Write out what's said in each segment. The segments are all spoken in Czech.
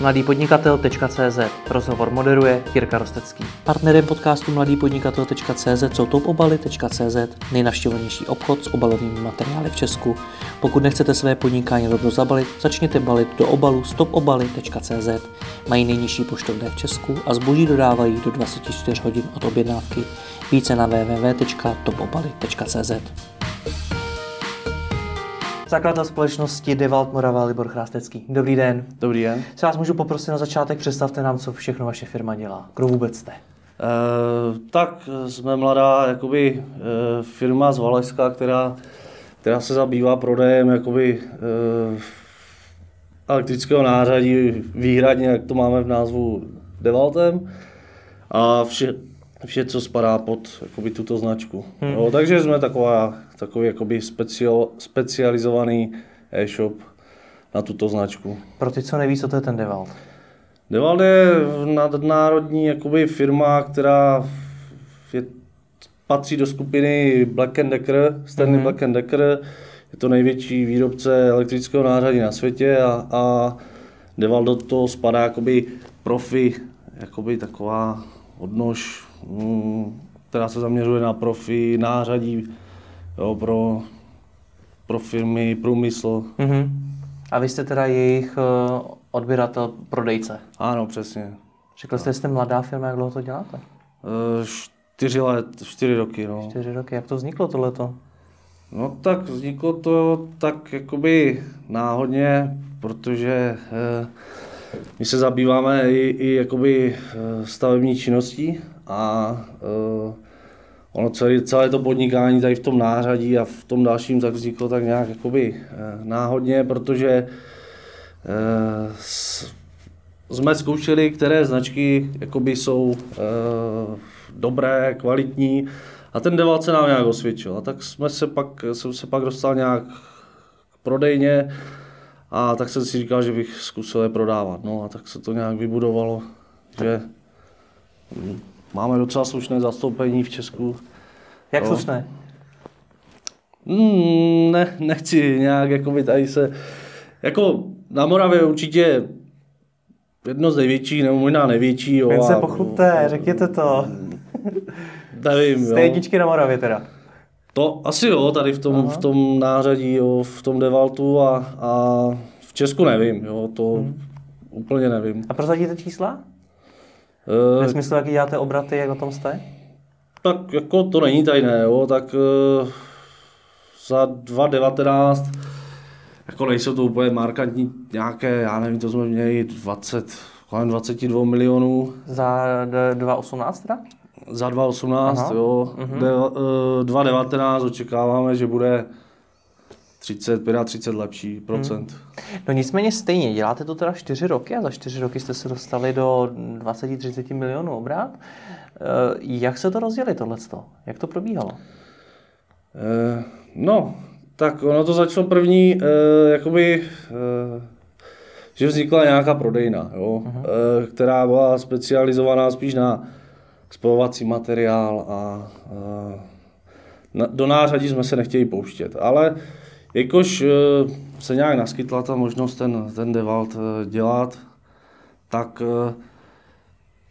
mladýpodnikatel.cz Rozhovor moderuje Jirka Rostecký. Partnerem podcastu mladýpodnikatel.cz jsou topobaly.cz nejnavštěvovanější obchod s obalovými materiály v Česku. Pokud nechcete své podnikání rovnou zabalit, začněte balit do obalu stopobaly.cz. Mají nejnižší poštovné v Česku a zboží dodávají do 24 hodin od objednávky. Více na www.topobaly.cz. Zakladatel společnosti Devalt Morava Libor Chrástecký. Dobrý den. Dobrý den. Se vás můžu poprosit na začátek, představte nám, co všechno vaše firma dělá. Kdo vůbec jste? E, tak jsme mladá jakoby, e, firma z Valašska, která, která se zabývá prodejem jakoby, e, elektrického nářadí výhradně, jak to máme v názvu Devaltem. A vše, vše, co spadá pod jakoby, tuto značku. Hmm. No, takže jsme taková, takový jakoby special, specializovaný e-shop na tuto značku. Pro ty, co neví, co to je ten Devalt? Devalt je nadnárodní jakoby, firma, která je, patří do skupiny Black Decker, Stanley mm-hmm. Black Decker. Je to největší výrobce elektrického nářadí na světě a, a Devalt do toho spadá jakoby profi, jakoby taková odnož která se zaměřuje na profi, nářadí jo, pro, pro firmy, průmysl. Mm-hmm. A vy jste teda jejich uh, odběratel, prodejce? Ano, přesně. Řekl jste, že jste mladá firma, jak dlouho to děláte? Uh, čtyři let, čtyři roky, no. Čtyři roky, jak to vzniklo tohleto? No tak vzniklo to tak jakoby náhodně, protože uh, my se zabýváme i, i jakoby stavební činností a uh, ono celé, celé to podnikání tady v tom nářadí a v tom dalším tak vzniklo tak nějak jakoby uh, náhodně, protože uh, s, jsme zkoušeli, které značky jakoby jsou uh, dobré, kvalitní a ten deval se nám nějak osvědčil. A tak jsme se pak, jsem se pak dostal nějak k prodejně a tak jsem si říkal, že bych zkusil je prodávat. No a tak se to nějak vybudovalo, že máme docela slušné zastoupení v Česku. Jak no. slušné? Mm, ne, nechci nějak jakoby tady se... Jako na Moravě určitě jedno z největších, nebo možná největší. Jo, Jen se pochlupte, řekněte to. Nevím, Jste jedničky na Moravě teda. To asi jo, tady v tom, v tom nářadí, jo, v tom Devaltu a, a v Česku nevím, jo, to hmm. úplně nevím. A prozadíte čísla? Uh, Ve smyslu, jaký děláte obraty, jak na tom jste? Tak jako to není tajné, jo, tak uh, za 2019 jako nejsou to úplně markantní nějaké, já nevím, to jsme měli 20, kolem 22 milionů. Za 2018 teda? Za 2018, Aha. jo. Uh-huh. De, uh, 2019 očekáváme, že bude 30, 35 lepší procent. Hmm. No nicméně stejně, děláte to teda 4 roky a za 4 roky jste se dostali do 20-30 milionů obrat. Eh, jak se to rozdělí tohleto? Jak to probíhalo? Eh, no, tak ono to začalo první, eh, jakoby, že vznikla nějaká prodejna, jo, uh-huh. která byla specializovaná spíš na spojovací materiál a, a do nářadí jsme se nechtěli pouštět, ale Jakož eh, se nějak naskytla ta možnost ten, ten Devalt eh, dělat, tak, eh,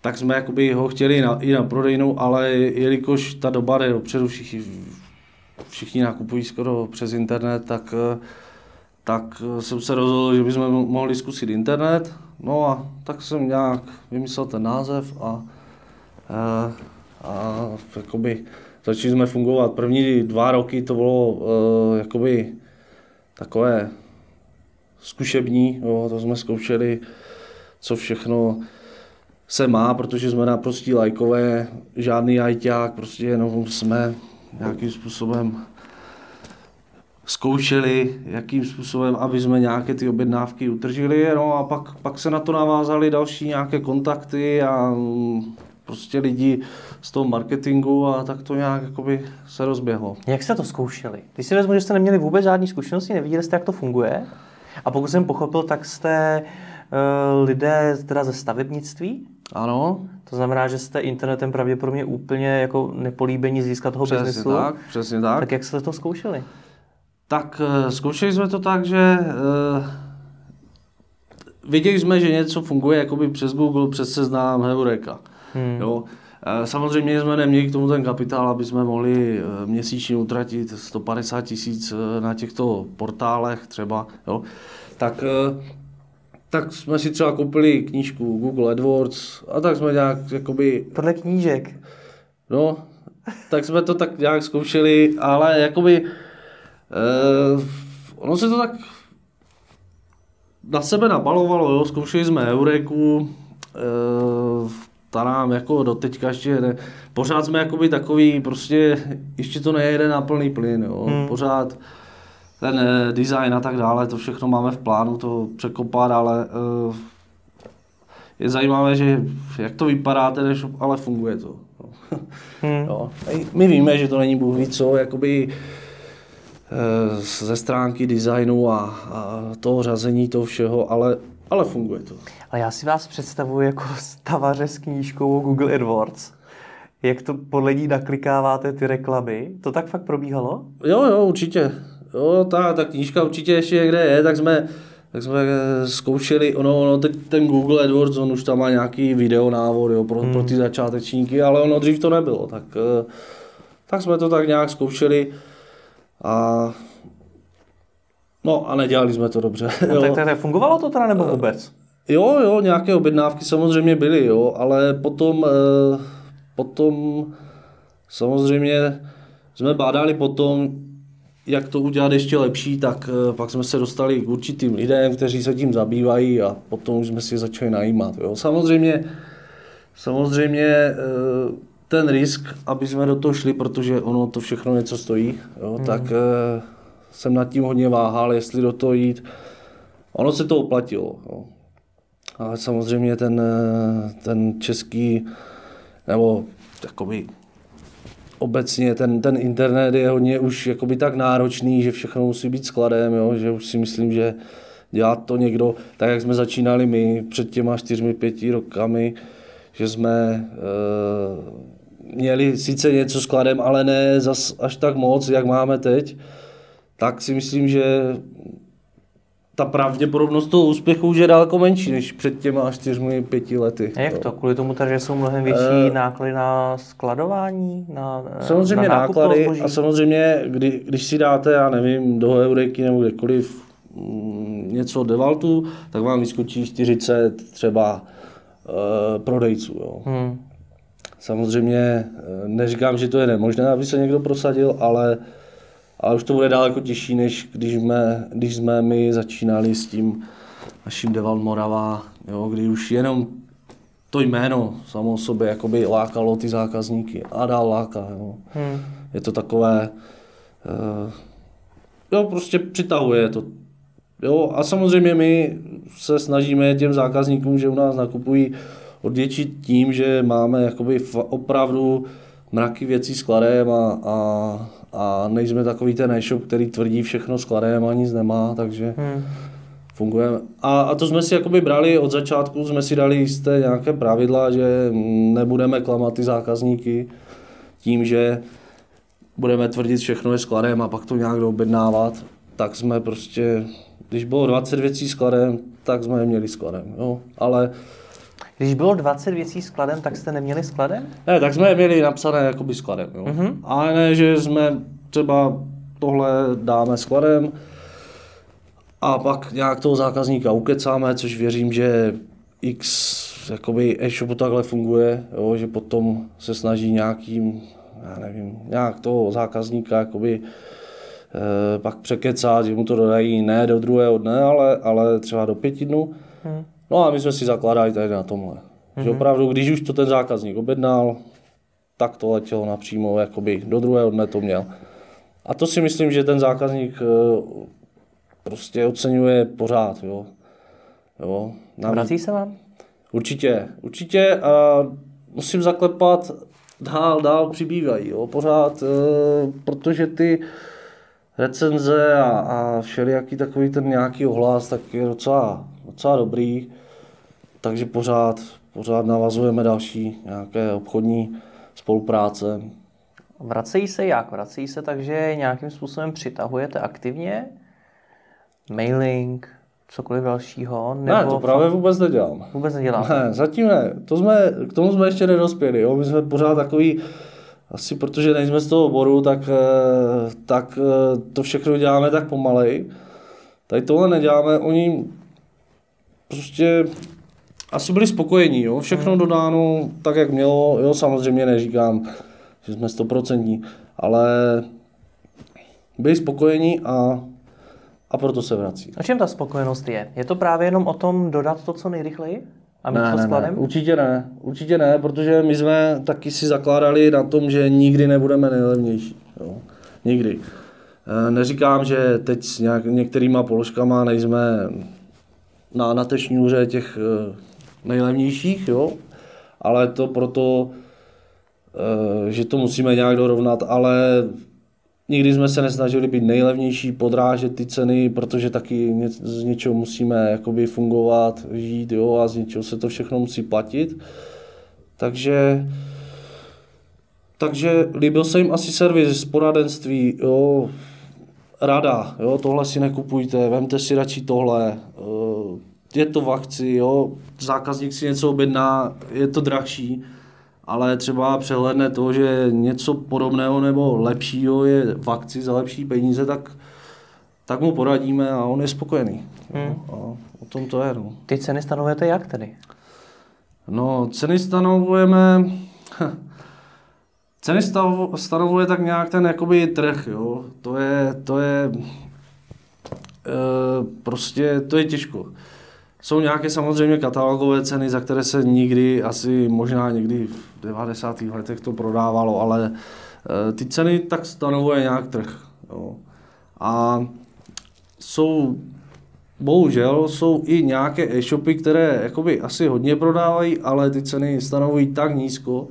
tak jsme jakoby ho chtěli na, i na prodejnou, ale jelikož ta doba jde dopředu, všichni, všichni nakupují skoro přes internet, tak, tak jsem se rozhodl, že bychom mohli zkusit internet. No a tak jsem nějak vymyslel ten název a, a, a jakoby začali jsme fungovat. První dva roky to bylo jakoby takové zkušební, jo, to jsme zkoušeli, co všechno se má, protože jsme naprostí lajkové, žádný ajťák, prostě jenom jsme nějakým způsobem zkoušeli, jakým způsobem, aby jsme nějaké ty objednávky utržili, no a pak, pak se na to navázaly další nějaké kontakty a prostě lidi z toho marketingu a tak to nějak jakoby se rozběhlo. Jak jste to zkoušeli? Když si vezmu, že jste neměli vůbec žádné zkušenosti, neviděli jste, jak to funguje, a pokud jsem pochopil, tak jste uh, lidé teda ze stavebnictví? Ano. To znamená, že jste internetem pravděpodobně úplně jako nepolíbení z hlediska toho přesně biznesu. tak, přesně tak. Tak jak jste to zkoušeli? Tak uh, zkoušeli jsme to tak, že uh, viděli jsme, že něco funguje jakoby přes Google, přes seznám Heureka. Hmm. Jo. Eh, samozřejmě jsme neměli k tomu ten kapitál, aby jsme mohli eh, měsíčně utratit 150 tisíc na těchto portálech třeba. Jo. Tak, tak jsme si třeba koupili knížku Google AdWords a tak jsme nějak jakoby... Podle knížek? No, tak jsme to tak nějak zkoušeli, ale jakoby eh, ono se to tak na sebe nabalovalo, jo, zkoušeli jsme Eureku, eh, ta nám jako doteďka ještě ne, pořád jsme jakoby takový, prostě ještě to nejede na plný plyn, jo, hmm. pořád ten eh, design a tak dále, to všechno máme v plánu to překopat, ale eh, je zajímavé, že jak to vypadá ten ale funguje to. Hmm. Jo. My víme, že to není Bůh ví co, jakoby eh, ze stránky designu a, a toho řazení toho všeho, ale, ale funguje to. Ale já si vás představuji jako stavaře s knížkou Google AdWords. Jak to podle ní naklikáváte ty reklamy? To tak fakt probíhalo? Jo, jo, určitě. Jo, ta, ta knížka určitě ještě někde je, tak jsme tak jsme eh, zkoušeli, ono, ono teď ten Google AdWords, on už tam má nějaký video návod jo, pro, hmm. pro ty začátečníky, ale ono dřív to nebylo, tak, eh, tak jsme to tak nějak zkoušeli a no a nedělali jsme to dobře. No, tak, tak, tak fungovalo to teda nebo vůbec? Jo, jo, nějaké objednávky samozřejmě byly, jo, ale potom, eh, potom samozřejmě jsme bádali potom, jak to udělat ještě lepší, tak eh, pak jsme se dostali k určitým lidem, kteří se tím zabývají a potom už jsme si začali najímat. Jo. Samozřejmě, samozřejmě eh, ten risk, aby jsme do toho šli, protože ono to všechno něco stojí, jo, hmm. tak eh, jsem nad tím hodně váhal, jestli do toho jít. Ono se to oplatilo. Jo. Ale samozřejmě ten, ten český, nebo takový obecně ten, ten internet je hodně už jakoby tak náročný, že všechno musí být skladem, jo? že už si myslím, že dělat to někdo, tak jak jsme začínali my před těma čtyřmi, pěti rokami, že jsme e, měli sice něco skladem, ale ne zas až tak moc, jak máme teď, tak si myslím, že ta pravděpodobnost toho úspěchu už je daleko menší než před těma čtyřmi, pěti lety. A jak to? Kvůli tomu, že jsou mnohem větší e... náklady na skladování? Na, samozřejmě na náklady a samozřejmě, kdy, když si dáte, já nevím, do Eureky nebo kdekoliv mm, něco od Devaltu, tak vám vyskočí 40 třeba e, prodejců. Jo. Hmm. Samozřejmě eh, neříkám, že to je nemožné, aby se někdo prosadil, ale ale už to bude daleko těžší, než když jsme, když jsme my začínali s tím naším Deval Morava, jo, kdy už jenom to jméno samo o sobě jakoby lákalo ty zákazníky a dál láká. Jo. Hmm. Je to takové, uh, jo, prostě přitahuje to. Jo, a samozřejmě my se snažíme těm zákazníkům, že u nás nakupují, odvětšit tím, že máme jakoby opravdu mraky věcí skladem a, a, a nejsme takový ten e-shop, který tvrdí všechno skladem a nic nemá, takže hmm. fungujeme. A, a to jsme si jakoby brali od začátku, jsme si dali jisté nějaké pravidla, že nebudeme klamat ty zákazníky tím, že budeme tvrdit všechno je skladem a pak to nějak objednávat, tak jsme prostě, když bylo 20 věcí skladem, tak jsme je měli skladem, jo. Ale když bylo 20 věcí skladem, tak jste neměli skladem? Ne, tak jsme je měli napsané jakoby skladem, jo. Mm-hmm. Ale ne, že jsme třeba tohle dáme skladem a pak nějak toho zákazníka ukecáme, což věřím, že x jakoby e-shopu takhle funguje, jo, že potom se snaží nějakým, já nevím, nějak toho zákazníka jakoby e, pak překecat, že mu to dodají ne do druhého dne, ale, ale třeba do pěti dnů. Hmm. No a my jsme si zakládali tady na tomhle. Mm-hmm. Že mhm. opravdu, když už to ten zákazník objednal, tak to letělo napřímo, jakoby do druhého dne to měl. A to si myslím, že ten zákazník eh, prostě oceňuje pořád, jo. jo. Nám... Vrací se vám? Určitě, určitě a musím zaklepat, dál, dál přibývají, jo, pořád, e, protože ty recenze a, a všelijaký takový ten nějaký ohlas, tak je docela docela dobrý, takže pořád, pořád navazujeme další nějaké obchodní spolupráce. Vracejí se jak? Vracejí se tak, že nějakým způsobem přitahujete aktivně? Mailing, cokoliv dalšího? Nebo ne, to právě vůbec nedělám. Vůbec nedělám. Ne, zatím ne. To jsme, k tomu jsme ještě nedospěli. Jo? My jsme pořád takový, asi protože nejsme z toho oboru, tak, eh, tak eh, to všechno děláme tak pomalej. Tady tohle neděláme, oni prostě asi byli spokojení, jo? všechno hmm. dodáno tak, jak mělo, jo, samozřejmě neříkám, že jsme stoprocentní, ale byli spokojení a, a proto se vrací. A čem ta spokojenost je? Je to právě jenom o tom dodat to co nejrychleji? A mít ne, to skladem? Ne, určitě ne, určitě ne, protože my jsme taky si zakládali na tom, že nikdy nebudeme nejlevnější. Jo? Nikdy. E, neříkám, že teď s nějak, některýma položkama nejsme na, na té šňůře těch e, nejlevnějších, jo? ale to proto, e, že to musíme nějak dorovnat, ale Nikdy jsme se nesnažili být nejlevnější, podrážet ty ceny, protože taky z něčeho musíme jakoby fungovat, žít jo, a z něčeho se to všechno musí platit. Takže, takže líbil se jim asi servis, poradenství, jo, rada, jo, tohle si nekupujte, vemte si radši tohle, eh, je to v akci, jo, zákazník si něco objedná, je to drahší, ale třeba přehledne to, že něco podobného nebo lepšího je v akci za lepší peníze, tak, tak mu poradíme a on je spokojený. Hmm. A o tom to je. No. Ty ceny stanovujete jak tedy? No, ceny stanovujeme... Ceny stanovuje tak nějak ten jakoby trh, jo. To je, to je, e, prostě, to je těžko. Jsou nějaké samozřejmě katalogové ceny, za které se nikdy, asi možná někdy v 90. letech to prodávalo, ale eh, ty ceny tak stanovuje nějak trh. Jo. A jsou, bohužel, jsou i nějaké e-shopy, které jakoby asi hodně prodávají, ale ty ceny stanovují tak nízko,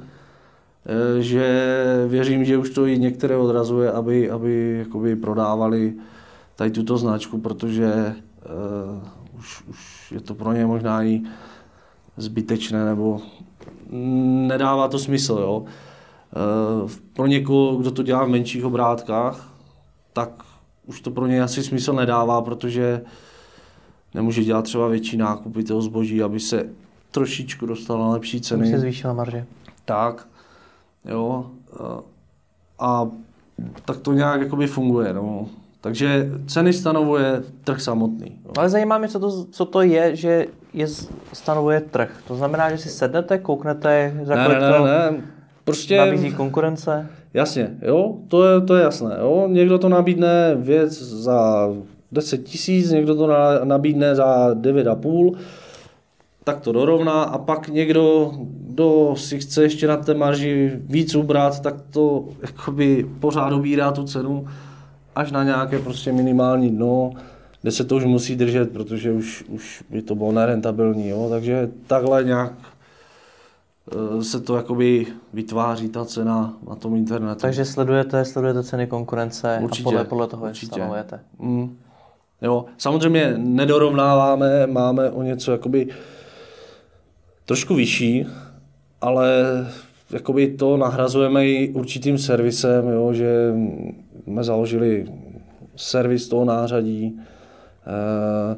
že věřím, že už to i některé odrazuje, aby, aby jakoby prodávali tady tuto značku, protože uh, už, už je to pro ně možná i zbytečné nebo nedává to smysl. Jo. E, pro někoho, kdo to dělá v menších obrátkách, tak už to pro něj asi smysl nedává, protože nemůže dělat třeba větší nákupy toho zboží, aby se trošičku dostal na lepší ceny. Aby se zvýšila marže. Tak, jo. A tak to nějak jakoby funguje. No. Takže ceny stanovuje trh samotný. No. Ale zajímá mě, co to, co to je, že je stanovuje trh. To znamená, že si sednete, kouknete, za ne, ne, ne, ne. Prostě, nabízí konkurence? Jasně, jo, to je, to je jasné. Jo. Někdo to nabídne věc za 10 tisíc, někdo to nabídne za 9,5, tak to dorovná a pak někdo, kdo si chce ještě na té marži víc ubrat, tak to jakoby pořád obírá tu cenu až na nějaké prostě minimální dno, kde se to už musí držet, protože už, už by to bylo nerentabilní. Jo? Takže takhle nějak eh, se to jakoby vytváří ta cena na tom internetu. Takže sledujete, sledujete ceny konkurence určitě, a podle, podle toho určitě. stanovujete. Mm. Jo, samozřejmě nedorovnáváme, máme o něco jakoby trošku vyšší, ale jakoby to nahrazujeme i určitým servisem, jo, že jsme založili servis toho nářadí, eh,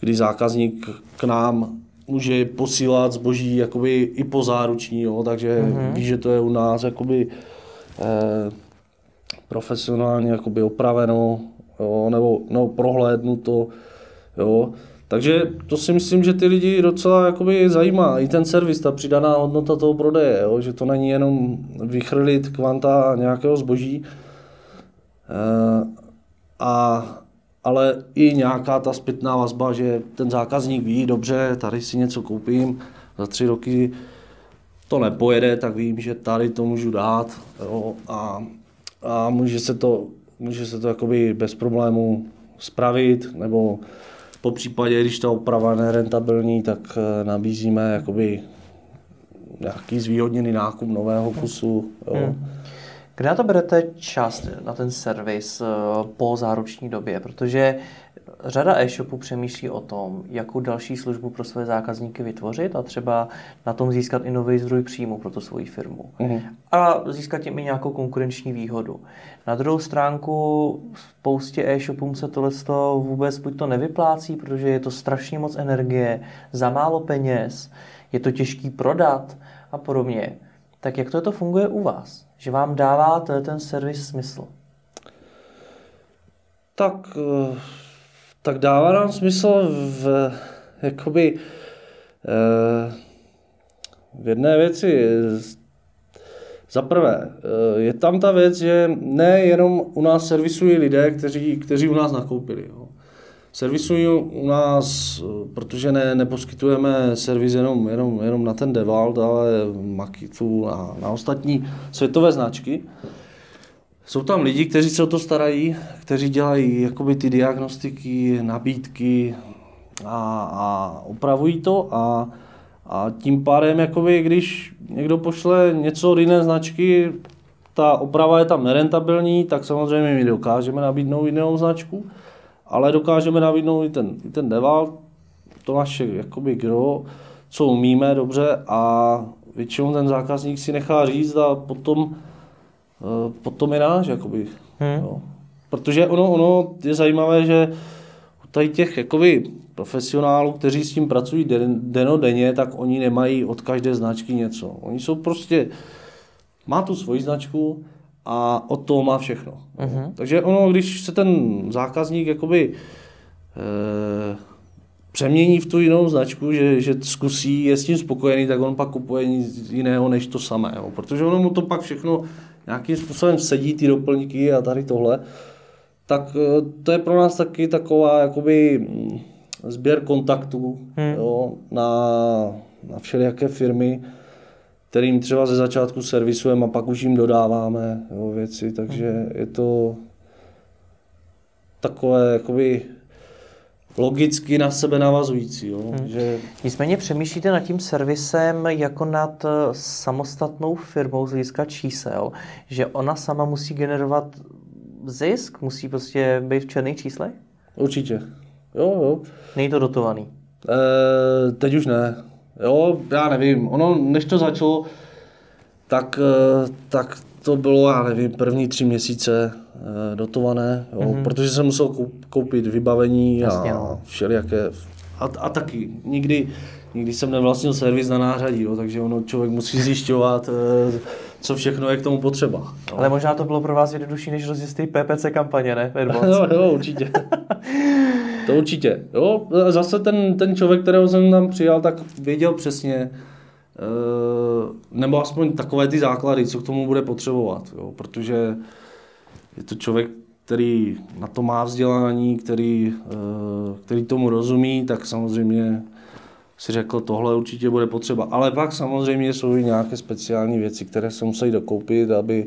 kdy zákazník k nám může posílat zboží jakoby i po záruční, jo, takže mm-hmm. ví, že to je u nás jakoby eh, profesionálně jakoby opraveno, jo, nebo, nebo prohlédnuto, jo. Takže to si myslím, že ty lidi docela jakoby zajímá. I ten servis, ta přidaná hodnota toho prodeje, jo? že to není jenom vychrlit kvanta nějakého zboží, Eh, a, ale i nějaká ta zpětná vazba, že ten zákazník ví, dobře, tady si něco koupím, za tři roky to nepojede, tak vím, že tady to můžu dát jo, a, a může se to, může se to jakoby bez problému spravit, nebo po případě, když ta oprava nerentabilní, tak eh, nabízíme jakoby nějaký zvýhodněný nákup nového kusu. Jo. Hmm. Kde na to berete čas, na ten servis eh, po záruční době? Protože Řada e-shopů přemýšlí o tom, jakou další službu pro své zákazníky vytvořit a třeba na tom získat i nový zdroj příjmu pro tu svoji firmu. Mm-hmm. A získat tím i nějakou konkurenční výhodu. Na druhou stránku spoustě e-shopům se tohle vůbec buď to nevyplácí, protože je to strašně moc energie, za málo peněz, je to těžký prodat a podobně. Tak jak to, to funguje u vás? Že vám dává ten servis smysl? Tak uh tak dává nám smysl v, jakoby, eh, v jedné věci. Za prvé, eh, je tam ta věc, že ne jenom u nás servisují lidé, kteří, kteří u nás nakoupili. Jo. Servisují u nás, protože ne, neposkytujeme servis jenom, jenom, jenom na ten Devalt, ale Makitu a na ostatní světové značky. Jsou tam lidi, kteří se o to starají, kteří dělají jakoby ty diagnostiky, nabídky a, a opravují to a, a tím pádem, jakoby, když někdo pošle něco od jiné značky, ta oprava je tam nerentabilní, tak samozřejmě my dokážeme nabídnout jinou značku, ale dokážeme nabídnout i ten, i ten deval, to naše jakoby gro, co umíme dobře a většinou ten zákazník si nechá říct a potom potom je náš, jakoby. Hmm. Jo. Protože ono, ono je zajímavé, že tady těch jakoby, profesionálů, kteří s tím pracují den, denodenně, tak oni nemají od každé značky něco. Oni jsou prostě, má tu svoji značku a od toho má všechno. Uh-huh. Takže ono, když se ten zákazník jakoby e, přemění v tu jinou značku, že, že zkusí, je s tím spokojený, tak on pak kupuje nic jiného než to samé. Jo. Protože ono mu to pak všechno nějakým způsobem sedí ty doplňky a tady tohle, tak eh, to je pro nás taky taková jakoby mm, sběr kontaktů hmm. jo, na, na všelijaké firmy, kterým třeba ze začátku servisujeme a pak už jim dodáváme jo, věci, takže hmm. je to takové jakoby logicky na sebe navazující. Jo? Hmm. Že... Nicméně přemýšlíte nad tím servisem jako nad eh, samostatnou firmou z hlediska čísel, že ona sama musí generovat zisk, musí prostě být v černých číslech? Určitě. Jo, jo. Není to dotovaný? E, teď už ne. Jo, já nevím. Ono, než to začalo, tak, eh, tak to bylo, já nevím, první tři měsíce Eh, dotované, jo, mm-hmm. protože jsem musel koupit vybavení Jasně, a no. všelijaké. A, a taky nikdy, nikdy jsem nevlastnil servis na nářadí, jo, takže ono člověk musí zjišťovat, eh, co všechno je k tomu potřeba. Jo. Ale možná to bylo pro vás jednodušší, než rozjistit PPC kampaně, ne? jo, jo, určitě. to určitě. Jo, zase ten, ten člověk, kterého jsem tam přijal, tak věděl přesně, nebo aspoň takové ty základy, co k tomu bude potřebovat, jo, protože je to člověk, který na to má vzdělání, který, eh, který tomu rozumí, tak samozřejmě si řekl, tohle určitě bude potřeba. Ale pak samozřejmě jsou i nějaké speciální věci, které se musí dokoupit, aby,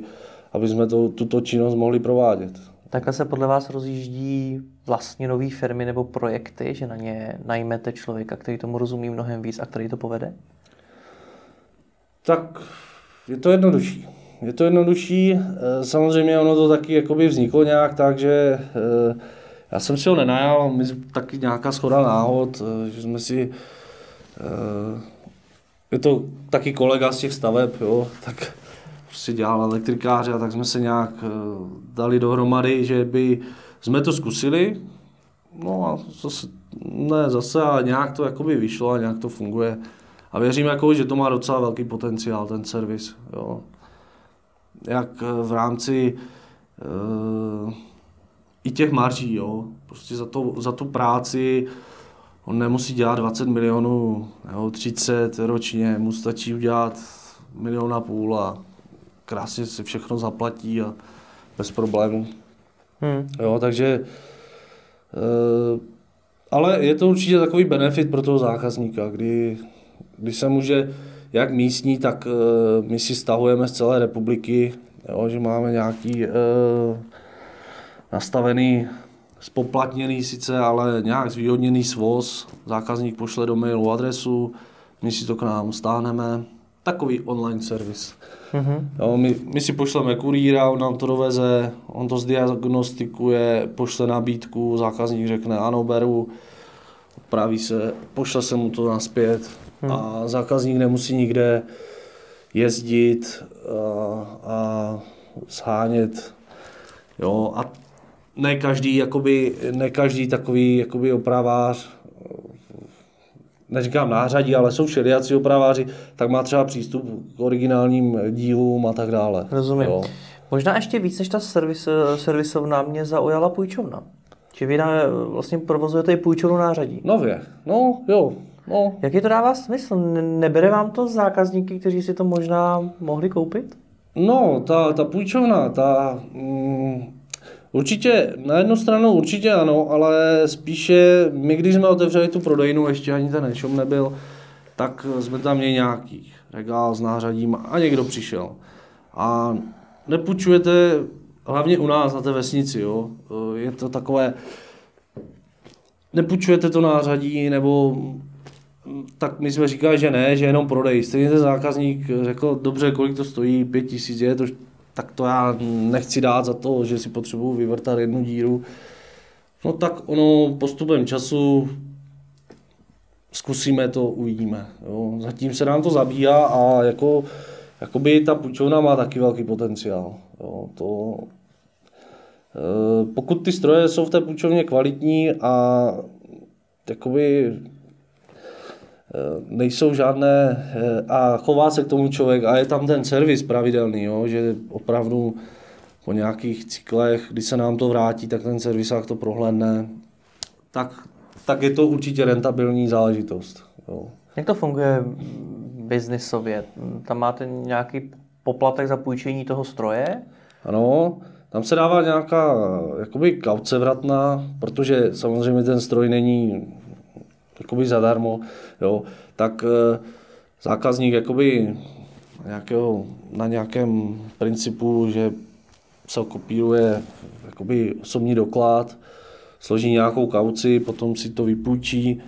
aby jsme to, tuto činnost mohli provádět. Takhle se podle vás rozjíždí vlastně nové firmy nebo projekty, že na ně najmete člověka, který tomu rozumí mnohem víc a který to povede? Tak je to jednodušší je to jednodušší. Eh, samozřejmě ono to taky jakoby vzniklo nějak tak, že eh, já jsem si ho nenajal, my taky nějaká schoda náhod, eh, že jsme si je to taky kolega z těch staveb, jo, tak prostě dělal elektrikáře a tak jsme se nějak dali dohromady, že by jsme to zkusili, no a zase, ne zase, ale nějak to jakoby vyšlo a nějak to funguje. A věřím, jako, že to má docela velký potenciál, ten servis. Jo jak eh, v rámci uh, i těch marží, jo. Prostě za, to, za tu práci on nemusí dělat 20 milionů, jo, 30 ročně, mu stačí udělat milion a půl a krásně si všechno zaplatí a bez problémů. Hmm. Jo, takže uh, ale je to určitě takový benefit pro toho zákazníka, kdy, kdy se může jak místní, tak uh, my si stahujeme z celé republiky, jo, že máme nějaký uh, nastavený, spoplatněný sice, ale nějak zvýhodněný svoz, zákazník pošle do mailu adresu, my si to k nám stáhneme, takový online servis. Mm-hmm. Jo, my, my si pošleme kurýra, on nám to doveze, on to zdiagnostikuje, pošle nabídku, zákazník řekne ano, beru, praví se, pošle se mu to naspět hmm. a zákazník nemusí nikde jezdit a, a shánět. Jo, a ne každý, jakoby, ne každý takový jakoby opravář, neříkám nářadí, ale jsou všelijací opraváři, tak má třeba přístup k originálním dílům a tak dále. Rozumím. Jo. Možná ještě víc než ta servis, servisovna mě zaujala půjčovna. Či vy vlastně provozujete i půjčovnu nářadí. Nově, no jo. No. Jaký to dává smysl? Nebere vám to zákazníky, kteří si to možná mohli koupit? No, ta, ta půjčovna, ta... Mm, určitě, na jednu stranu určitě ano, ale spíše my, když jsme otevřeli tu prodejnu, ještě ani ten e nebyl, tak jsme tam měli nějaký regál s nářadím a někdo přišel. A nepůjčujete hlavně u nás na té vesnici, jo. Je to takové, nepůjčujete to nářadí, nebo tak my jsme říkali, že ne, že jenom prodej. Stejně ten zákazník řekl, dobře, kolik to stojí, pět tisíc je, to, tak to já nechci dát za to, že si potřebuji vyvrtat jednu díru. No tak ono postupem času zkusíme to, uvidíme. Jo. Zatím se nám to zabíjá a jako, jakoby ta půjčovna má taky velký potenciál. Jo. To, e, pokud ty stroje jsou v té půjčovně kvalitní a jakoby nejsou žádné eh, a chová se k tomu člověk a je tam ten servis pravidelný, jo, že opravdu po nějakých cyklech, kdy se nám to vrátí, tak ten servisák to prohlédne, tak, tak je to určitě rentabilní záležitost. Jo. Jak to funguje biznisově? Tam máte nějaký poplatek za půjčení toho stroje? Ano, tam se dává nějaká jakoby kauce vratná, protože samozřejmě ten stroj není jakoby zadarmo, jo, tak e, zákazník jakoby nějakého, na nějakém principu, že se kopíruje jakoby osobní doklad, složí nějakou kauci, potom si to vypůjčí,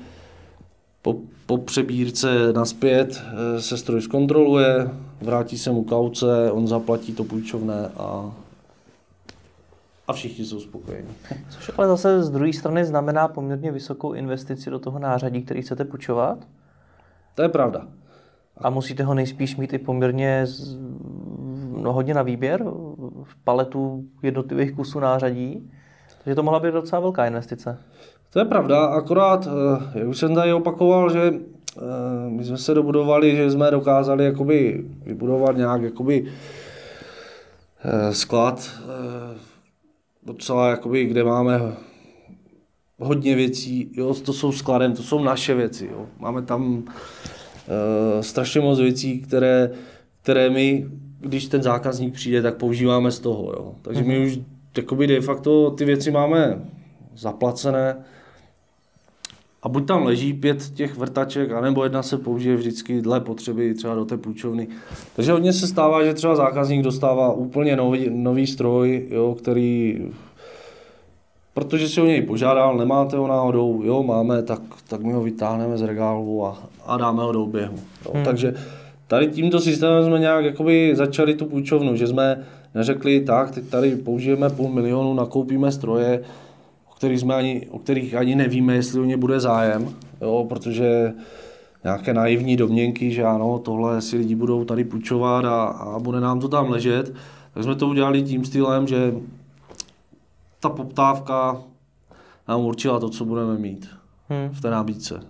po, po přebírce naspět e, se stroj zkontroluje, vrátí se mu kauce, on zaplatí to půjčovné a a všichni jsou spokojení. Což ale zase z druhé strany znamená poměrně vysokou investici do toho nářadí, který chcete půjčovat? To je pravda. A musíte ho nejspíš mít i poměrně z, no, hodně na výběr v paletu jednotlivých kusů nářadí. Takže to mohla být docela velká investice. To je pravda, akorát, eh, jak už jsem tady opakoval, že eh, my jsme se dobudovali, že jsme dokázali jakoby vybudovat nějak jakoby eh, sklad docela, jakoby, kde máme hodně věcí, jo, to jsou skladem, to jsou naše věci, jo. Máme tam uh, strašně moc věcí, které, které my, když ten zákazník přijde, tak používáme z toho, jo. Takže my mhm. už jakoby de facto ty věci máme zaplacené, a buď tam leží pět těch vrtaček, anebo jedna se použije vždycky dle potřeby třeba do té půjčovny. Takže hodně se stává, že třeba zákazník dostává úplně nový, nový stroj, jo, který protože si o něj požádal, nemáte ho náhodou, jo, máme, tak, tak my ho vytáhneme z regálu a, a dáme ho do oběhu. Jo. Hmm. Takže tady tímto systémem jsme nějak jakoby začali tu půjčovnu, že jsme neřekli, tak, teď tady použijeme půl milionu, nakoupíme stroje, kterých, jsme ani, o kterých ani nevíme, jestli o ně bude zájem, jo, protože nějaké naivní domněnky, že ano, tohle si lidi budou tady půjčovat a, a bude nám to tam ležet, tak jsme to udělali tím stylem, že ta poptávka nám určila to, co budeme mít hmm. v té nabídce.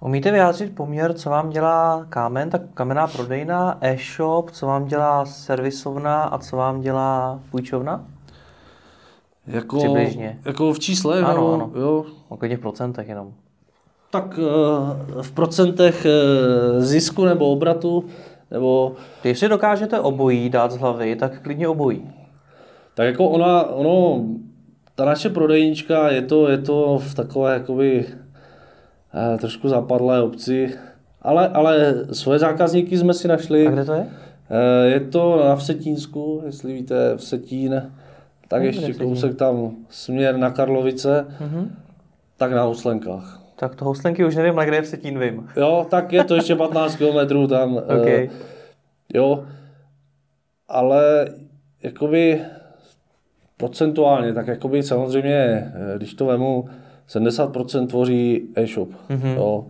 Umíte vyjádřit poměr, co vám dělá kámen, tak kamenná prodejna, e-shop, co vám dělá servisovna a co vám dělá půjčovna? Jako, Přibližně. Jako v čísle? Ano, jo, ano. Jo. Klidně v procentech jenom. Tak eh, v procentech eh, zisku nebo obratu, nebo... Když si dokážete obojí dát z hlavy, tak klidně obojí. Tak jako ona, ono, ta naše prodejnička, je to, je to v takové jakoby eh, trošku zapadlé obci, ale, ale svoje zákazníky jsme si našli. A kde to je? Je to na Vsetínsku, jestli víte, Vsetín tak ještě kousek tam směr na Karlovice, mm-hmm. tak na Houslenkách. Tak to Houslenky už nevím, ale kde je v Setín vím. Jo, tak je to ještě 15 km tam. okay. Jo, ale jakoby procentuálně, tak jakoby samozřejmě, eh, když to vemu, 70% tvoří e-shop. Mm-hmm. Jo.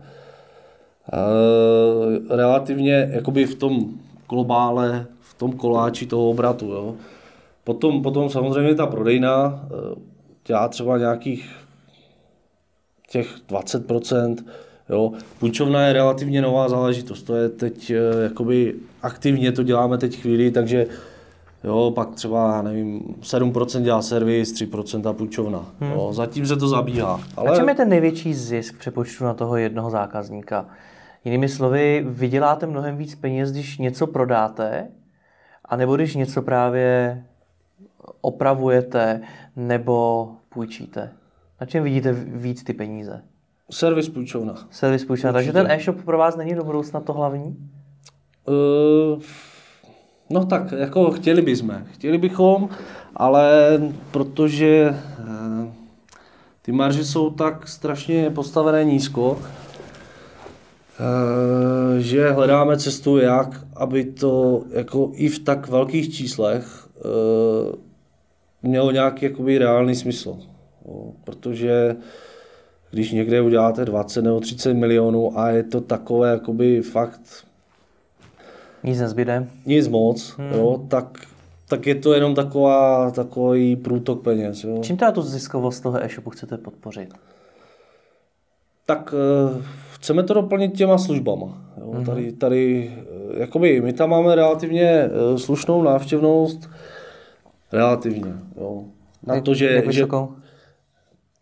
E, relativně jakoby v tom globále, v tom koláči toho obratu. Jo. Potom, potom samozřejmě ta prodejna eh, dělá třeba nějakých těch 20%. Jo. Půjčovna je relativně nová záležitost, to je teď eh, jakoby aktivně to děláme teď chvíli, takže Jo, pak třeba, nevím, 7% dělá servis, 3% půjčovna. Hmm. Jo, zatím se to zabíhá. Ale... A čem je ten největší zisk přepočtu na toho jednoho zákazníka? Jinými slovy, vyděláte mnohem víc peněz, když něco prodáte, anebo když něco právě opravujete nebo půjčíte? Na čem vidíte víc ty peníze? Servis půjčovna. Servis půjčovna. Takže ten e-shop pro vás není do budoucna to hlavní? Uh, no tak, jako chtěli bychom. Chtěli bychom, ale protože uh, ty marže jsou tak strašně postavené nízko, uh, že hledáme cestu, jak, aby to jako i v tak velkých číslech uh, mělo nějaký jakoby reálný smysl. Jo, protože když někde uděláte 20 nebo 30 milionů a je to takové jakoby fakt nic nezbyde. Nic moc, hmm. jo, tak, tak je to jenom taková, takový průtok peněz. Jo. Čím teda tu ziskovost toho e-shopu chcete podpořit? Tak uh, chceme to doplnit těma službama. Jo. Hmm. Tady, tady, uh, jakoby, my tam máme relativně uh, slušnou návštěvnost, Relativně, jo. Na jak, to, že, jak že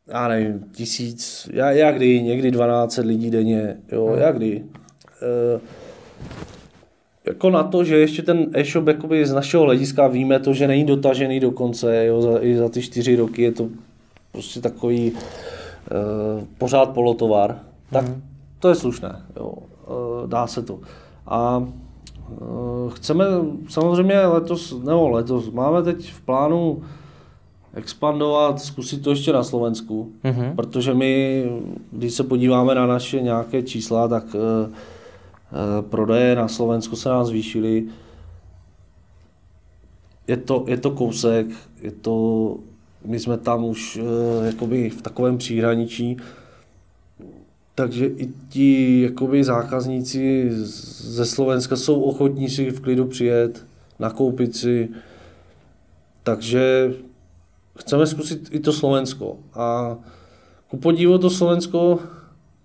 já nevím, tisíc, já, já kdy, někdy 12 lidí denně, jo, hmm. já kdy. E, jako na to, že ještě ten e-shop jakoby z našeho hlediska víme to, že není dotažený do konce, jo, za, i za ty čtyři roky je to prostě takový e, pořád polotovar, tak hmm. to je slušné, jo, e, dá se to. A chceme samozřejmě letos, nebo letos, máme teď v plánu expandovat, zkusit to ještě na Slovensku, mm-hmm. protože my, když se podíváme na naše nějaké čísla, tak uh, uh, prodeje na Slovensku se nám zvýšily. Je to, je to kousek, je to, my jsme tam už jakoby v takovém příhraničí, takže i ti jakoby zákazníci ze Slovenska jsou ochotní si v klidu přijet, nakoupit si. Takže chceme zkusit i to Slovensko. A ku podivu to Slovensko,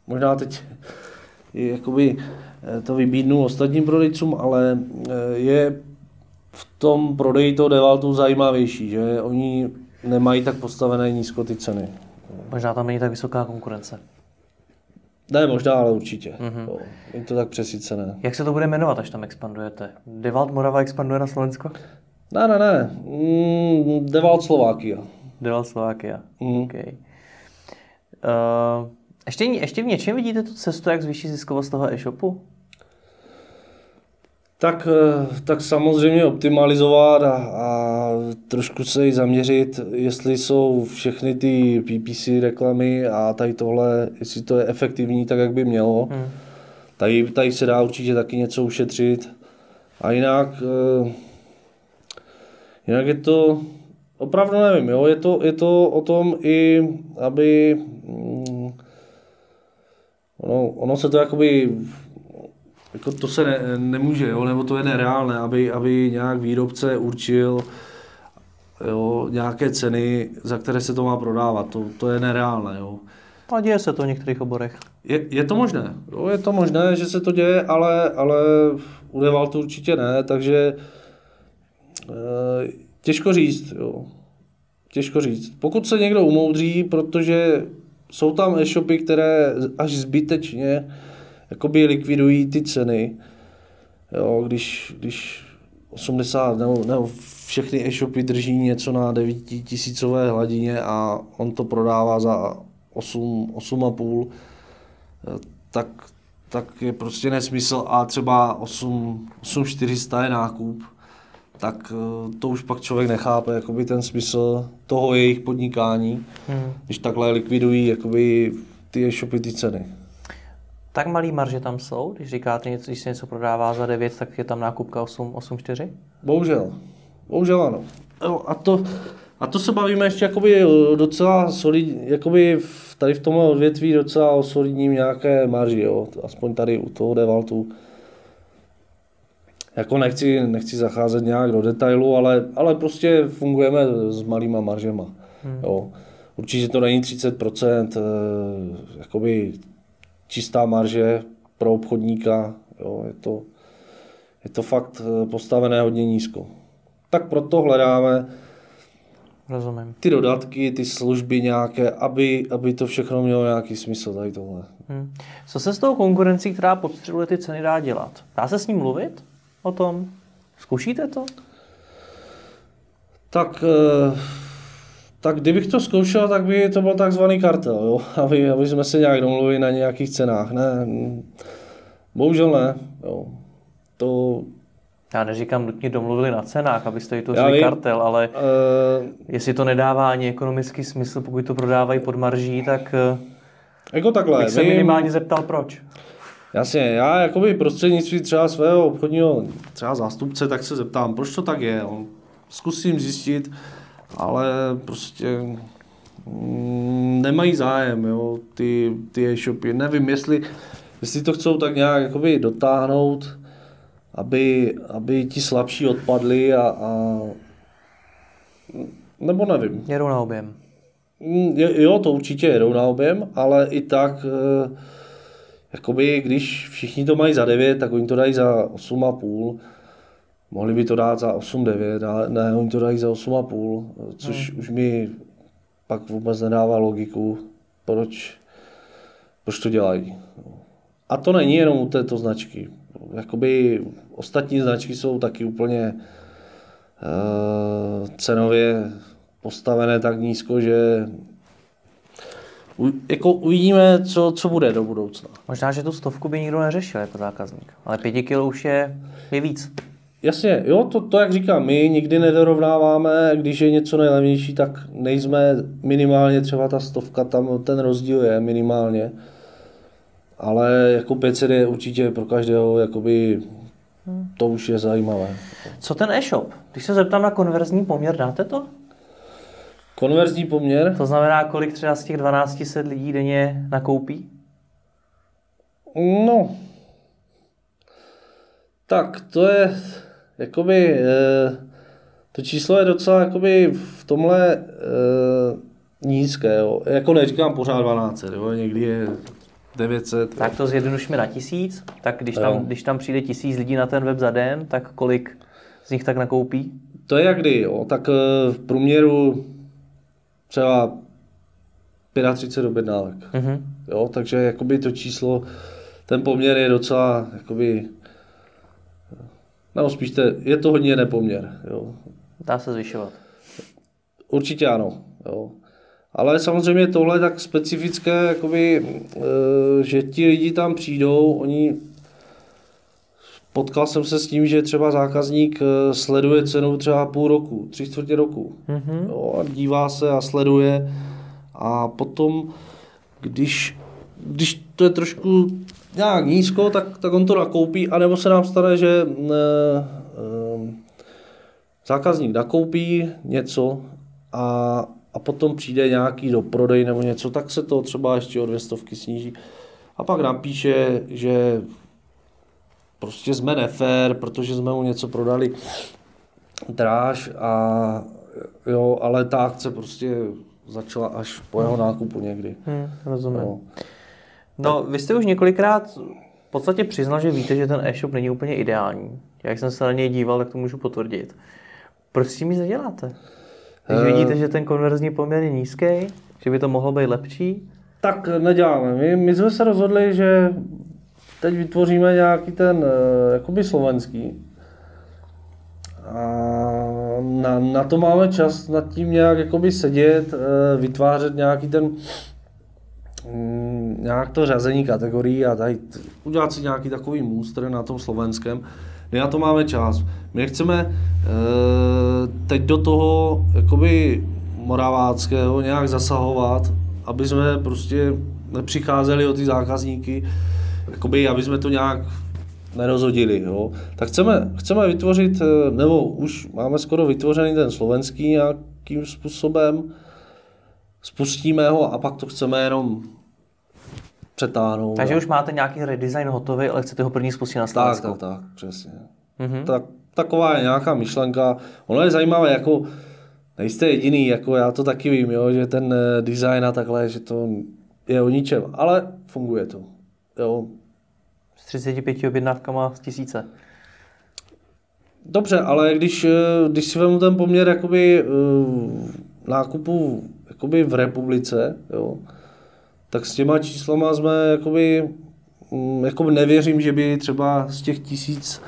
možná teď jakoby eh, to vybídnu ostatním prodejcům, ale eh, je v tom prodeji toho devaltu zajímavější, že oni nemají tak postavené nízko ty ceny. Možná tam není tak vysoká konkurence. Ne, možná, ale určitě. Mm-hmm. je to tak přesícené. Jak se to bude jmenovat, až tam expandujete? Devalt Morava expanduje na Slovensko? Ne, ne, ne. Mm, Devalt Slovákia. Devalt Slovákia. Mm. Okay. Uh, ještě, ještě v něčem vidíte tu cestu, jak zvýšit ziskovost toho e-shopu? Tak, eh, tak samozřejmě optimalizovat a, a trošku se i zaměřit, jestli jsou všechny ty PPC reklamy a tady tohle, jestli to je efektivní tak, jak by mělo. Hmm. Tady, tady se dá určitě taky něco ušetřit. A jinak, eh, jinak je to, opravdu nevím, jo? Je, to, je to o tom i, aby ono, ono se to jakoby jako to se ne, nemůže, jo, nebo to je nereálné, aby, aby nějak výrobce určil jo, nějaké ceny, za které se to má prodávat. To, to je nereálné. Jo. A děje se to v některých oborech. Je, je to možné. Jo, je to možné, že se to děje, ale, ale u Devaltu určitě ne, takže e, těžko říct. Jo. Těžko říct. Pokud se někdo umoudří, protože jsou tam e-shopy, které až zbytečně jakoby likvidují ty ceny. Jo, když, když 80 nebo, nebo všechny e-shopy drží něco na 9 tisícové hladině a on to prodává za 8, 8,5, tak, tak je prostě nesmysl a třeba 8, 8 400 je nákup, tak eh, to už pak člověk nechápe jakoby ten smysl toho jejich podnikání, hmm. když takhle likvidují jakoby ty e-shopy ty ceny. Tak malý marže tam jsou, když říkáte, něco, když se něco prodává za 9, tak je tam nákupka 8, 8,4? Bohužel. Bohužel ano. Jo, a to, a to se bavíme ještě jakoby docela solid, jakoby v, tady v tomhle odvětví docela o solidním nějaké marži, jo. Aspoň tady u toho Devaltu. Jako nechci, nechci zacházet nějak do detailu, ale, ale prostě fungujeme s malýma maržema. Hmm. Jo. Určitě to není 30%, eh, jakoby čistá marže pro obchodníka, jo. Je, to, je to fakt eh, postavené hodně nízko. Tak proto hledáme Rozumím. ty dodatky, ty služby nějaké, aby, aby to všechno mělo nějaký smysl, tady tohle. Hmm. Co se s tou konkurencí, která podstřeluje ty ceny, dá dělat? Dá se s ním mluvit o tom? Zkoušíte to? Tak, eh, tak kdybych to zkoušel, tak by to byl takzvaný kartel, jo? Aby, aby jsme se nějak domluvili na nějakých cenách. Ne, bohužel ne. Jo. To, já neříkám nutně domluvili na cenách, abyste to řekli kartel, ale uh, jestli to nedává ani ekonomický smysl, pokud to prodávají pod marží, tak jako takhle, bych se minimálně zeptal proč. Jasně, já jakoby prostřednictví třeba svého obchodního třeba zástupce, tak se zeptám, proč to tak je. Zkusím zjistit, ale prostě mm, nemají zájem, jo, ty, ty e-shopy. Nevím, jestli, jestli to chcou tak nějak jakoby dotáhnout, aby, aby ti slabší odpadli a, a nebo nevím. Jedou na objem. Mm, jo, to určitě jedou na objem, ale i tak, eh, jakoby, když všichni to mají za 9, tak oni to dají za 8,5. Mohli by to dát za 8,9, ale ne, oni to dají za 8,5, což hmm. už mi pak vůbec nedává logiku, proč, proč to dělají. A to není jenom u této značky. Jakoby ostatní značky jsou taky úplně uh, cenově postavené tak nízko, že u, jako uvidíme, co, co bude do budoucna. Možná, že tu stovku by nikdo neřešil jako zákazník, ale pěti kilo už je, je víc. Jasně, jo, to, to jak říkám, my nikdy nedorovnáváme, když je něco nejlevnější, tak nejsme minimálně třeba ta stovka, tam ten rozdíl je minimálně. Ale jako 500 je určitě pro každého, jakoby, to už je zajímavé. Co ten e-shop? Když se zeptám na konverzní poměr, dáte to? Konverzní poměr? To znamená, kolik třeba z těch 1200 lidí denně nakoupí? No, tak to je, jakoby, eh, to číslo je docela jakoby v tomhle eh, nízké, jo. Jako neříkám pořád 12, jo, někdy je 900. Tak to zjednodušíme na tisíc, tak když tam, když tam přijde tisíc lidí na ten web za den, tak kolik z nich tak nakoupí? To je jak kdy, jo. tak eh, v průměru třeba 35 objednávek. Mm-hmm. Jo, takže jakoby to číslo, ten poměr je docela jakoby nebo spíš te, je to hodně nepoměr. Jo. Dá se zvyšovat. Určitě ano. Jo. Ale samozřejmě tohle je tak specifické, jakoby, e, že ti lidi tam přijdou, oni Potkal jsem se s tím, že třeba zákazník e, sleduje cenu třeba půl roku, tři čtvrtě roku. Mm-hmm. Jo, a dívá se a sleduje. A potom, když, když to je trošku nějak nízko, tak, tak on to nakoupí, anebo se nám stane, že e, e, zákazník nakoupí něco a, a potom přijde nějaký do prodej nebo něco, tak se to třeba ještě o dvě stovky sníží. A pak napíše, že prostě jsme nefér, protože jsme mu něco prodali dráž a jo, ale ta akce prostě začala až po jeho nákupu někdy. Hmm, rozumím. Jo. No, vy jste už několikrát v podstatě přiznal, že víte, že ten e-shop není úplně ideální. Jak jsem se na něj díval, tak to můžu potvrdit. Proč s tím nic neděláte? Když uh, vidíte, že ten konverzní poměr je nízký, že by to mohlo být lepší? Tak neděláme. My, my jsme se rozhodli, že teď vytvoříme nějaký ten uh, jakoby slovenský. A na, na to máme čas nad tím nějak jakoby sedět, uh, vytvářet nějaký ten Mm, nějak to řazení kategorií a tady udělat si nějaký takový můstr na tom slovenském. My na to máme čas. My chceme e, teď do toho jakoby moraváckého nějak zasahovat, aby jsme prostě nepřicházeli o ty zákazníky, jakoby, aby jsme to nějak nerozhodili. Jo. Tak chceme, chceme vytvořit, eh, nebo už máme skoro vytvořený ten slovenský nějakým způsobem, spustíme ho a pak to chceme jenom přetáhnout. Takže už máte nějaký redesign hotový, ale chcete ho první spustit na Slovensku. Tak, tak, tak, přesně. Mm-hmm. Tak, taková je nějaká myšlenka. Ono je zajímavé, jako nejste jediný, jako já to taky vím, jo, že ten eh, design a takhle, že to je o ničem, ale funguje to. Jo. S 35 objednávkama z tisíce. Dobře, ale když, eh, když si vezmu ten poměr jakoby, uh, nákupu jakoby v republice, jo, tak s těma číslama jsme jakoby, um, jakoby nevěřím, že by třeba z těch tisíc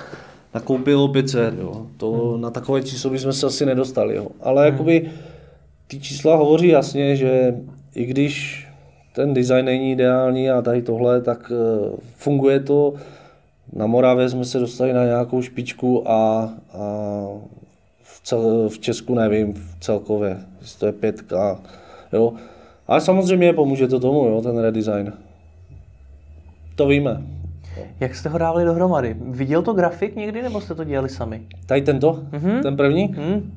nakoupilo 500, jo. To hmm. na takové číslo bychom se asi nedostali, jo. Ale hmm. jakoby ty čísla hovoří jasně, že i když ten design není ideální a tady tohle, tak uh, funguje to. Na Moravě jsme se dostali na nějakou špičku a, a v, cel, v Česku nevím v celkově, jestli to je pětka, jo. Ale samozřejmě pomůže to tomu, jo, ten redesign. To víme. Jak jste ho dávali dohromady? Viděl to grafik někdy, nebo jste to dělali sami? Tady tento? Mm-hmm. Ten první? Mm.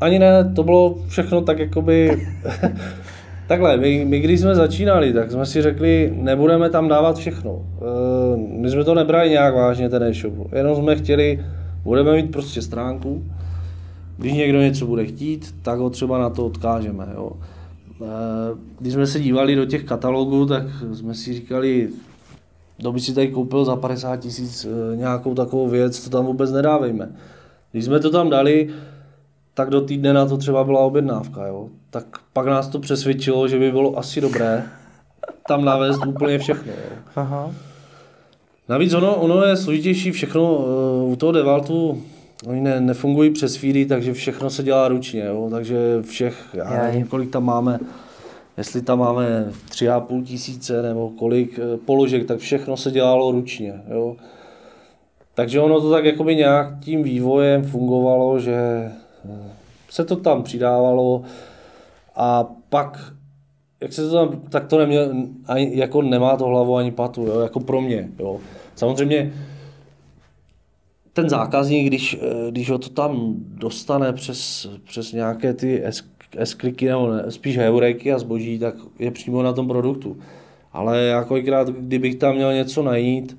Ani ne, to bylo všechno tak jakoby... Takhle, my, my když jsme začínali, tak jsme si řekli, nebudeme tam dávat všechno. E, my jsme to nebrali nějak vážně, ten e-shop. Jenom jsme chtěli, budeme mít prostě stránku, když někdo něco bude chtít, tak ho třeba na to odkážeme. Jo. E, když jsme se dívali do těch katalogů, tak jsme si říkali, kdo by si tady koupil za 50 tisíc eh, nějakou takovou věc, to tam vůbec nedávejme. Když jsme to tam dali, tak do týdne na to třeba byla objednávka. Jo? Tak pak nás to přesvědčilo, že by bylo asi dobré tam navést úplně všechno. Jo? Aha. Navíc ono, ono je složitější všechno, uh, u toho Devaltu oni ne, nefungují přes feedy, takže všechno se dělá ručně, jo? takže všech, já nevím, kolik tam máme, jestli tam máme tři a půl tisíce nebo kolik eh, položek, tak všechno se dělalo ručně. Jo. Takže ono to tak jakoby nějak tím vývojem fungovalo, že eh, se to tam přidávalo a pak, jak se to tam, tak to neměl, ani, jako nemá to hlavu ani patu, jo, jako pro mě. Jo. Samozřejmě ten zákazník, když, eh, když ho to tam dostane přes, přes nějaké ty S-kliky, nebo ne, spíš heuréky a zboží, tak je přímo na tom produktu. Ale jakolikrát, kdybych tam měl něco najít,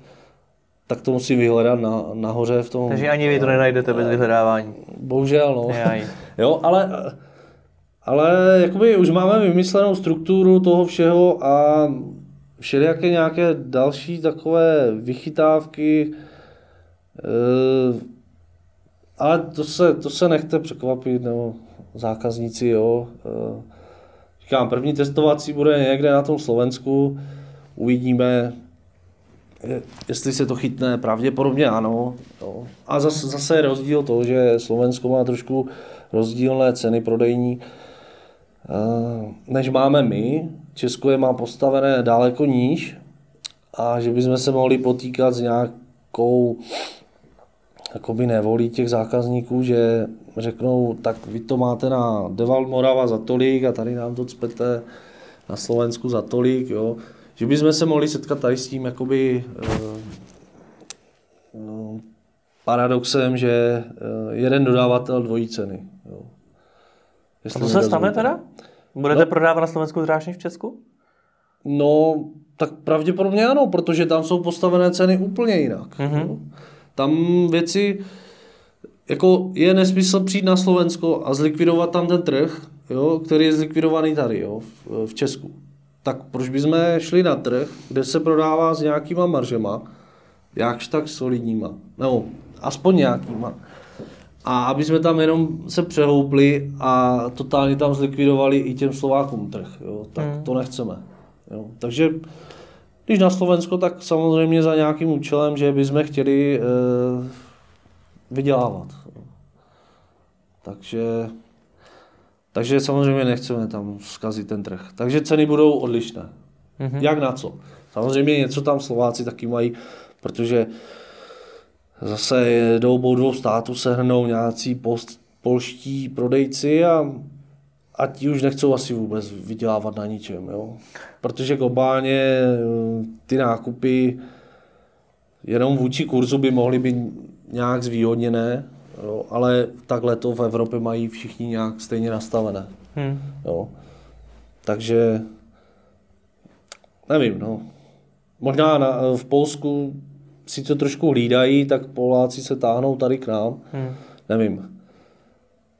tak to musím vyhledat na, nahoře v tom. Takže ani vy to nenajdete bez vyhledávání. Bohužel, no. jo, ale, ale jakoby už máme vymyslenou strukturu toho všeho a všelijaké nějaké další takové vychytávky, ale to se, to se nechte překvapit, nebo zákazníci, jo. Eh, říkám, první testovací bude někde na tom Slovensku, uvidíme, jestli se to chytne, pravděpodobně ano. Jo. A zase, zase je rozdíl to, že Slovensko má trošku rozdílné ceny prodejní, eh, než máme my. Česko je má postavené daleko níž a že bychom se mohli potýkat s nějakou jakoby nevolí těch zákazníků, že řeknou, tak vy to máte na Deval Morava za tolik a tady nám to cpete na Slovensku za tolik, jo. Že bychom se mohli setkat tady s tím jakoby eh, no, paradoxem, že eh, jeden dodavatel dvojí ceny. Jo. a to se stane teda? Budete no, prodávat na Slovensku dráž než v Česku? No, tak pravděpodobně ano, protože tam jsou postavené ceny úplně jinak. Mm-hmm. Tam věci, jako je nesmysl přijít na Slovensko a zlikvidovat tam ten trh, jo, který je zlikvidovaný tady, jo, v, v Česku. Tak proč bychom šli na trh, kde se prodává s nějakýma maržema, jakž tak solidníma, nebo aspoň nějakýma. A aby jsme tam jenom se přehoupli a totálně tam zlikvidovali i těm Slovákům trh, jo, tak hmm. to nechceme. Jo. Takže když na Slovensko, tak samozřejmě za nějakým účelem, že bychom chtěli e, vydělávat. Takže, takže samozřejmě nechceme tam zkazit ten trh. Takže ceny budou odlišné. Mm-hmm. Jak na co? Samozřejmě něco tam Slováci taky mají, protože zase do obou dvou států se hrnou nějací post, polští prodejci a, a ti už nechcou asi vůbec vydělávat na ničem. Jo? Protože globálně ty nákupy jenom vůči kurzu by mohly být nějak zvýhodněné, jo, ale takhle to v Evropě mají všichni nějak stejně nastavené. Hmm. Jo. Takže nevím, no. Možná na, v Polsku si to trošku hlídají, tak Poláci se táhnou tady k nám. Hmm. Nevím.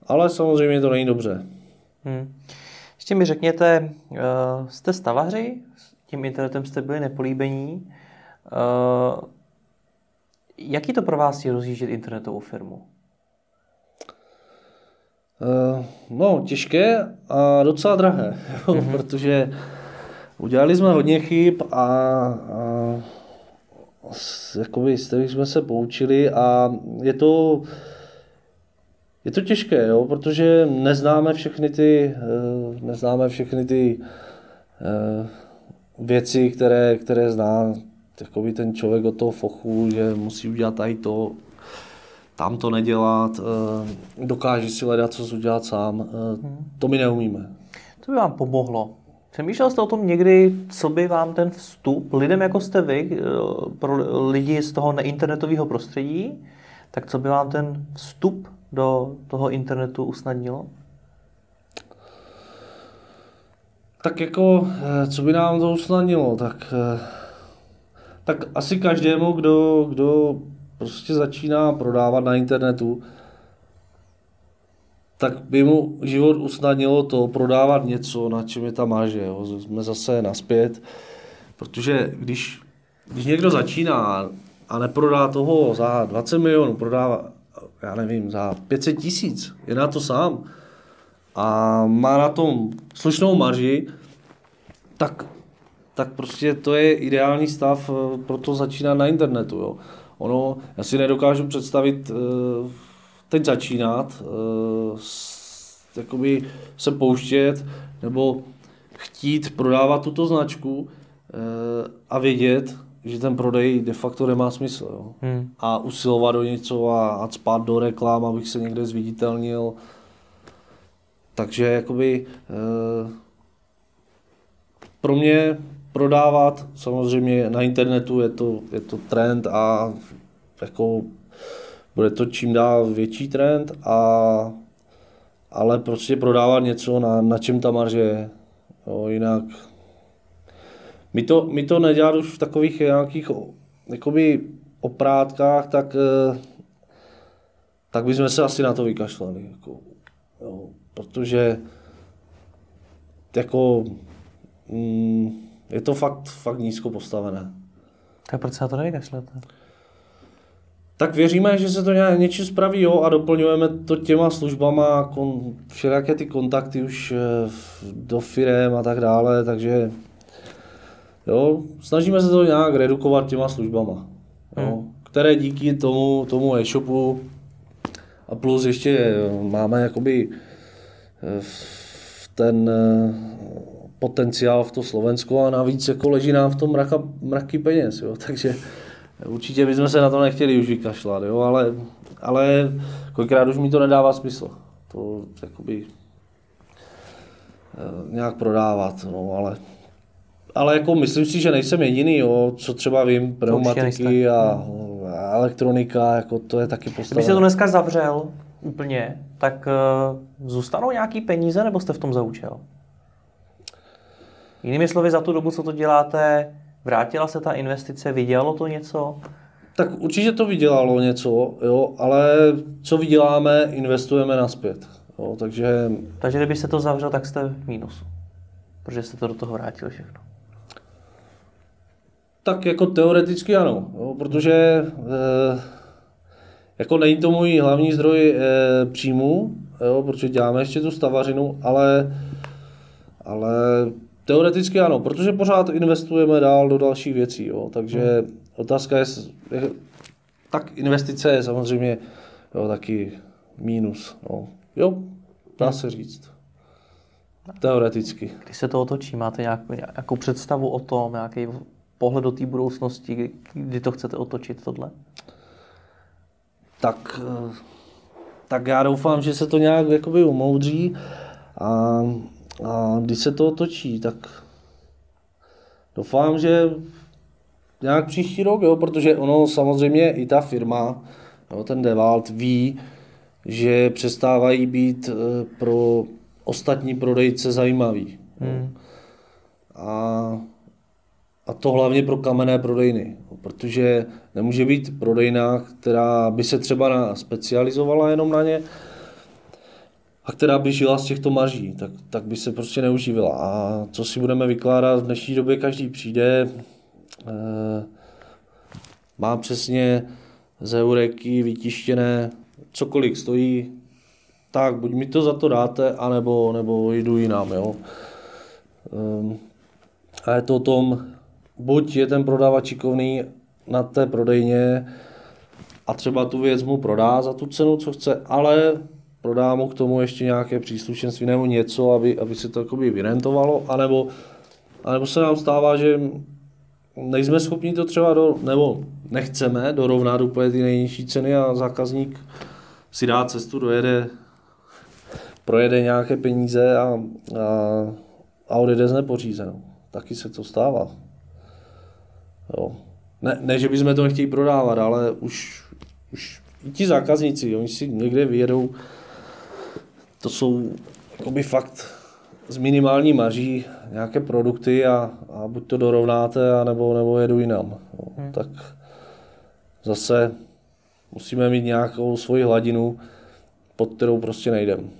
Ale samozřejmě to není dobře. Hmm. Ještě mi řekněte, uh, jste stavaři? S tím internetem jste byli nepolíbení. Uh, jaký to pro vás je rozjíždět internetovou firmu? Uh, no, těžké a docela drahé, mm-hmm. protože udělali jsme hodně chyb a, a jakoby, z kterých jsme se poučili a je to, je to těžké, jo, protože neznáme všechny ty, uh, neznáme všechny ty uh, věci, které, které zná jakoby ten člověk od toho fochu, že musí udělat tady to, tam to nedělat, eh, dokáže si hledat, co udělat sám. Hmm. To my neumíme. To by vám pomohlo. Přemýšlel jste o tom někdy, co by vám ten vstup lidem, jako jste vy, eh, pro lidi z toho neinternetového prostředí, tak co by vám ten vstup do toho internetu usnadnilo? Tak jako, co by nám to usnadnilo, tak tak asi každému, kdo, kdo prostě začíná prodávat na internetu, tak by mu život usnadnilo to prodávat něco, na čem je ta marže. Jo. Jsme zase naspět, protože když, když někdo začíná a neprodá toho za 20 milionů, prodává, já nevím, za 500 tisíc, je na to sám a má na tom slušnou marži, tak tak prostě to je ideální stav eh, pro to začínat na internetu. Jo. Ono, já si nedokážu představit eh, teď začínat, eh, jakoby se pouštět nebo chtít prodávat tuto značku a vědět, že ten prodej de facto nemá smysl. Jo. Hmm. A usilovat do něco a, a spát do reklam, abych se někde zviditelnil. Takže jakoby pro mě prodávat. Samozřejmě na internetu je to, je to trend a jako bude to čím dál větší trend, a, ale prostě prodávat něco, na, na čem ta marže je. Jo, jinak my to, my to nedělat už v takových nějakých jakoby oprátkách, tak, eh, tak bychom se asi na to vykašlali. Jako, jo, protože jako, mm, je to fakt, fakt nízko postavené. Tak proč se na to nevykašlete? Tak věříme, že se to nějak něčím spraví jo, a doplňujeme to těma službama, kon, všelijaké ty kontakty už eh, do firem a tak dále, takže jo, snažíme se to nějak redukovat těma službama, jo, hmm. které díky tomu, tomu e-shopu a plus ještě máme jakoby eh, ten eh, potenciál v to Slovensko a navíc jako leží nám v tom mraka, mraky peněz, jo, takže určitě bychom se na to nechtěli už vykašlat, jo, ale, ale kolikrát už mi to nedává smysl, to jakoby eh, nějak prodávat, no, ale ale jako myslím si, že nejsem jediný, jo, co třeba vím, pneumatiky a, elektronika, jako to je taky postavené. Kdyby se to dneska zavřel úplně, tak uh, zůstanou nějaký peníze, nebo jste v tom zaučil? Jinými slovy, za tu dobu, co to děláte, vrátila se ta investice, vydělalo to něco? Tak určitě to vydělalo něco, jo, ale co vyděláme, investujeme naspět. Jo, takže... takže kdyby se to zavřel, tak jste v mínusu. Protože jste to do toho vrátili všechno. Tak jako teoreticky ano, jo, protože e, jako není to můj hlavní zdroj e, příjmu, jo, protože děláme ještě tu stavařinu, ale, ale Teoreticky ano, protože pořád investujeme dál do dalších věcí, jo. takže hmm. otázka je, je, tak investice je samozřejmě jo, taky mínus. No. Jo, dá se říct. Teoreticky. Když se to otočí, máte nějakou představu o tom, nějaký pohled do té budoucnosti, kdy to chcete otočit tohle? Tak, eh, tak já doufám, že se to nějak jakoby umoudří a a když se to otočí, tak doufám, že nějak příští rok, jo, protože ono samozřejmě i ta firma, jo, ten Devalt ví, že přestávají být eh, pro ostatní prodejce zajímavý. Hmm. A, a to hlavně pro kamenné prodejny, protože nemůže být prodejna, která by se třeba na, specializovala jenom na ně, a která by žila z těchto marží, tak, tak by se prostě neuživila. A co si budeme vykládat, v dnešní době každý přijde, eh, má přesně z eureky vytištěné, cokoliv stojí, tak buď mi to za to dáte, anebo, nebo jdu jinam. Jo. Eh, a je to o tom, buď je ten prodávač šikovný na té prodejně a třeba tu věc mu prodá za tu cenu, co chce, ale prodá mu k tomu ještě nějaké příslušenství nebo něco, aby, aby se to jakoby vyrentovalo, anebo, anebo se nám stává, že nejsme schopni to třeba, do, nebo nechceme dorovnat úplně ty nejnižší ceny a zákazník si dá cestu, dojede, projede nějaké peníze a, a, a odjede z nepořízenou. Taky se to stává. Jo. Ne, ne, že bychom to nechtěli prodávat, ale už, už i ti zákazníci, oni si někde vyjedou to jsou jakoby fakt z minimální marží nějaké produkty a, a buď to dorovnáte, anebo, nebo jedu jinam. No, hmm. Tak zase musíme mít nějakou svoji hladinu, pod kterou prostě nejdem.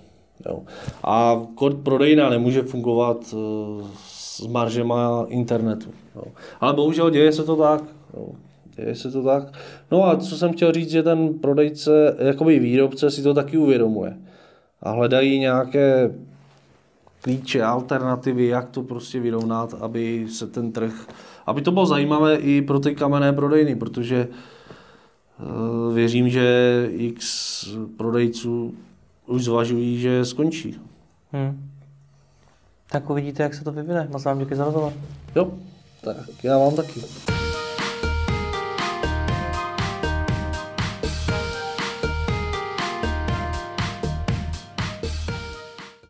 Jo. A kód prodejna nemůže fungovat uh, s maržema internetu. Jo. Ale bohužel děje se to tak. Jo. Děje se to tak. No a co jsem chtěl říct, že ten prodejce, jakoby výrobce si to taky uvědomuje a hledají nějaké klíče, alternativy, jak to prostě vyrovnat, aby se ten trh, aby to bylo zajímavé i pro ty kamenné prodejny, protože uh, věřím, že x prodejců už zvažují, že skončí. Hmm. Tak uvidíte, jak se to vyvine. Moc vám děkuji za rozhovor. Jo, tak já vám taky.